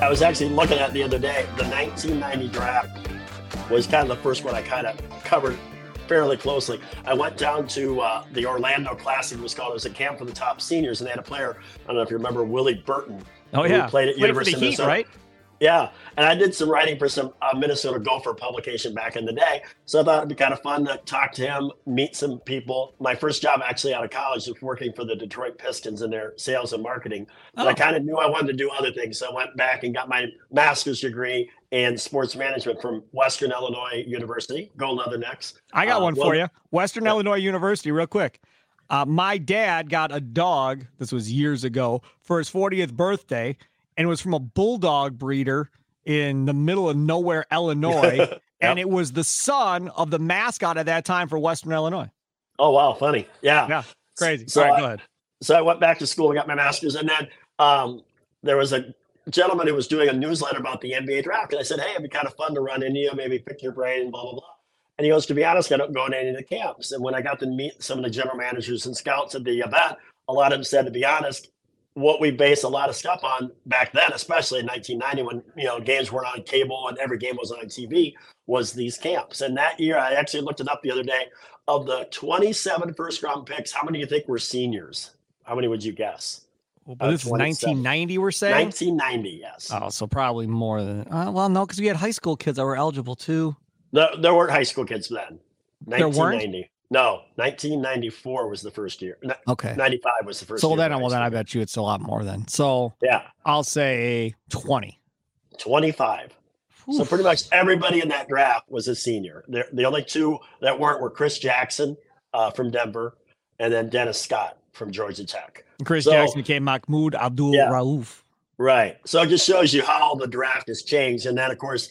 I was actually looking at the other day, the 1990 draft was kind of the first one I kind of covered fairly closely. I went down to uh, the Orlando Classic, it was called. It was a camp for the top seniors, and they had a player. I don't know if you remember Willie Burton. Oh yeah, He played at played University of Heat, Minnesota. right? Yeah, and I did some writing for some uh, Minnesota Gopher publication back in the day. So I thought it'd be kind of fun to talk to him, meet some people. My first job actually out of college was working for the Detroit Pistons in their sales and marketing. But I Oh. kind of knew I wanted to do other things. So I went back and got my master's degree in sports management from Western Illinois University. Go Leathernecks. I got Uh, one well- for you. Western Illinois University, real quick. Uh, my dad got a dog. This was years ago for his 40th birthday, and it was from a bulldog breeder in the middle of nowhere, Illinois. And it was the son of the mascot at that time for Western Illinois. oh wow, funny. Yeah. Yeah, crazy. So All right, I- go ahead. so I went back to school and got my master's, and then um, there was a gentleman who was doing a newsletter about the NBA draft, and I said, "Hey, it'd be kind of fun to run into you, maybe pick your brain, blah blah blah." And he goes, "To be honest, I don't go to any of the camps." And when I got to meet some of the general managers and scouts at the event, a lot of them said, "To be honest." What we base a lot of stuff on back then, especially in 1990, when you know games weren't on cable and every game was on TV, was these camps. And that year, I actually looked it up the other day. Of the 27 first round picks, how many do you think were seniors? How many would you guess? Well, but uh, this is 1990, we're saying? 1990, yes. Oh, so probably more than. Uh, well, no, because we had high school kids that were eligible too. There, there weren't high school kids then. There weren't? 1990. No, 1994 was the first year. Okay. 95 was the first So year. then, well, then I bet you it's a lot more then. So Yeah, I'll say 20. 25. So pretty much everybody in that draft was a senior. The, the only two that weren't were Chris Jackson uh, from Denver and then Dennis Scott from Georgia Tech. Chris So- Jackson became Mahmoud Abdul Yeah. Rauf. Right. So it just shows you how the draft has changed. And then, of course,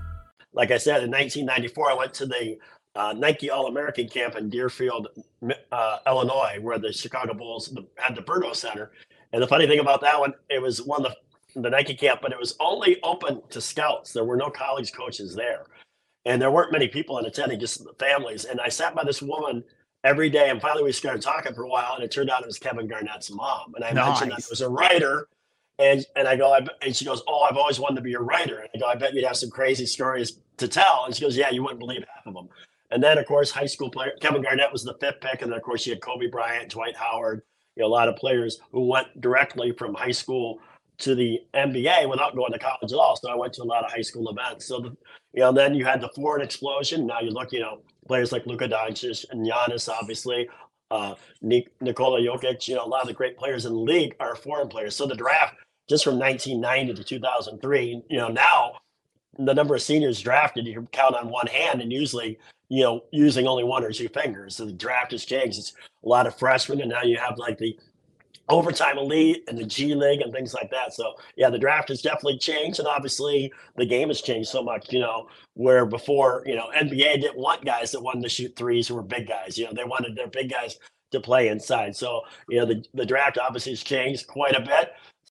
Like I said, in 1994, I went to the uh, Nike All American camp in Deerfield, uh, Illinois, where the Chicago Bulls had the Berto Center. And the funny thing about that one, it was one of the, the Nike camp, but it was only open to scouts. There were no college coaches there. And there weren't many people in attending, just the families. And I sat by this woman every day. And finally, we started talking for a while. And it turned out it was Kevin Garnett's mom. And I mentioned that it was a writer. And, and I go, I, and she goes, Oh, I've always wanted to be a writer. And I go, I bet you'd have some crazy stories to tell. And she goes, Yeah, you wouldn't believe half of them. And then, of course, high school player Kevin Garnett was the fifth pick. And then, of course, you had Kobe Bryant, Dwight Howard, you know, a lot of players who went directly from high school to the NBA without going to college at all. So I went to a lot of high school events. So, the, you know, then you had the foreign explosion. Now you look, you know, players like Luka Doncic and Giannis, obviously, uh, Nik- Nikola Jokic, you know, a lot of the great players in the league are foreign players. So the draft just from 1990 to 2003, you know, now the number of seniors drafted, you count on one hand and usually, you know, using only one or two fingers. So the draft has changed. It's a lot of freshmen, and now you have like the overtime elite and the G League and things like that. So yeah, the draft has definitely changed, and obviously the game has changed so much. You know, where before, you know, NBA didn't want guys that wanted to shoot threes who were big guys. You know, they wanted their big guys to play inside. So you know, the the draft obviously has changed quite a bit.